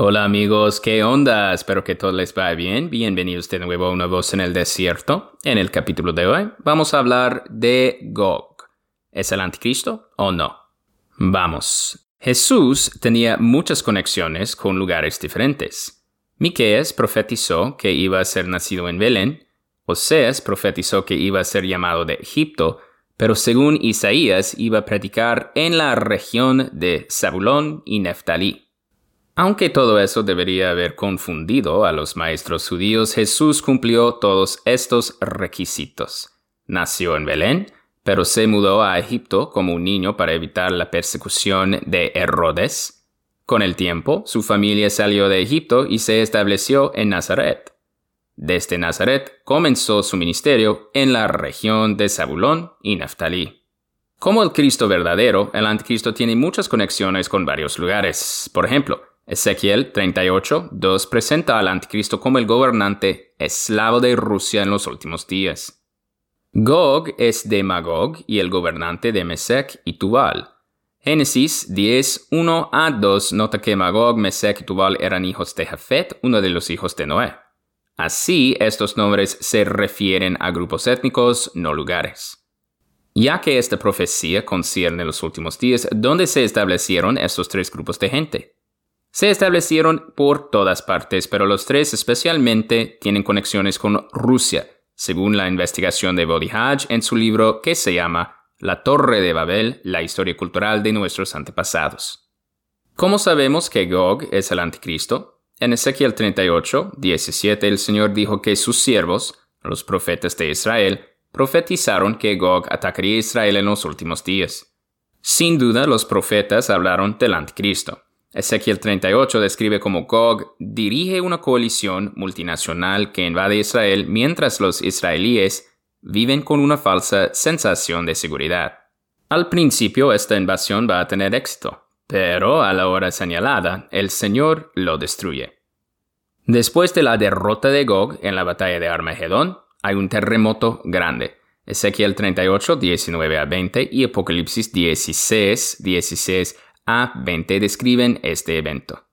Hola amigos, ¿qué onda? Espero que todo les vaya bien. Bienvenidos de nuevo a Una voz en el desierto. En el capítulo de hoy vamos a hablar de Gog. ¿Es el anticristo o no? Vamos. Jesús tenía muchas conexiones con lugares diferentes. Miqueas profetizó que iba a ser nacido en Belén, Oseas profetizó que iba a ser llamado de Egipto, pero según Isaías iba a predicar en la región de Zabulón y Neftalí. Aunque todo eso debería haber confundido a los maestros judíos, Jesús cumplió todos estos requisitos. Nació en Belén, pero se mudó a Egipto como un niño para evitar la persecución de Herodes. Con el tiempo, su familia salió de Egipto y se estableció en Nazaret. Desde Nazaret comenzó su ministerio en la región de Zabulón y Naftalí. Como el Cristo verdadero, el anticristo tiene muchas conexiones con varios lugares. Por ejemplo, Ezequiel 38, 2 presenta al anticristo como el gobernante eslavo de Rusia en los últimos días. Gog es de Magog y el gobernante de Mesec y Tubal. Génesis 10, 1 a 2 nota que Magog, Mesec y Tubal eran hijos de Jafet, uno de los hijos de Noé. Así, estos nombres se refieren a grupos étnicos, no lugares. Ya que esta profecía concierne los últimos días, ¿dónde se establecieron estos tres grupos de gente? Se establecieron por todas partes, pero los tres especialmente tienen conexiones con Rusia, según la investigación de Bodihaj en su libro que se llama La Torre de Babel, la historia cultural de nuestros antepasados. ¿Cómo sabemos que Gog es el anticristo? En Ezequiel 38, 17, el Señor dijo que sus siervos, los profetas de Israel, profetizaron que Gog atacaría a Israel en los últimos días. Sin duda, los profetas hablaron del anticristo. Ezequiel 38 describe cómo Gog dirige una coalición multinacional que invade Israel mientras los israelíes viven con una falsa sensación de seguridad. Al principio esta invasión va a tener éxito, pero a la hora señalada el Señor lo destruye. Después de la derrota de Gog en la batalla de Armagedón, hay un terremoto grande. Ezequiel 38, 19 a 20 y Apocalipsis 16, 16 a 20 describen este evento.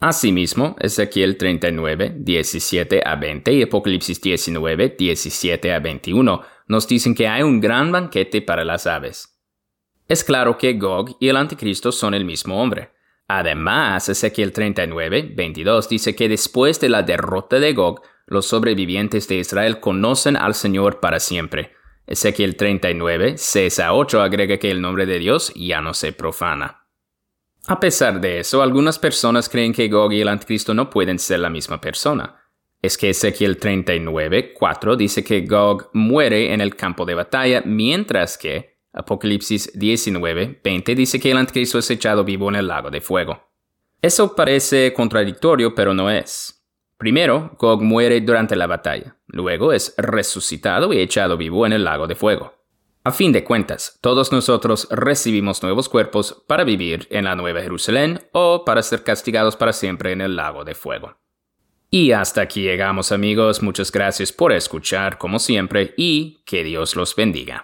Asimismo, Ezequiel 39, 17 a 20 y Apocalipsis 19, 17 a 21 nos dicen que hay un gran banquete para las aves. Es claro que Gog y el anticristo son el mismo hombre. Además, Ezequiel 39, 22 dice que después de la derrota de Gog, los sobrevivientes de Israel conocen al Señor para siempre. Ezequiel 39, 6 a 8 agrega que el nombre de Dios ya no se profana. A pesar de eso, algunas personas creen que Gog y el anticristo no pueden ser la misma persona. Es que Ezequiel 39, 4 dice que Gog muere en el campo de batalla, mientras que Apocalipsis 19, 20 dice que el anticristo es echado vivo en el lago de fuego. Eso parece contradictorio, pero no es. Primero, Gog muere durante la batalla, luego es resucitado y echado vivo en el lago de fuego. A fin de cuentas, todos nosotros recibimos nuevos cuerpos para vivir en la Nueva Jerusalén o para ser castigados para siempre en el lago de fuego. Y hasta aquí llegamos amigos, muchas gracias por escuchar como siempre y que Dios los bendiga.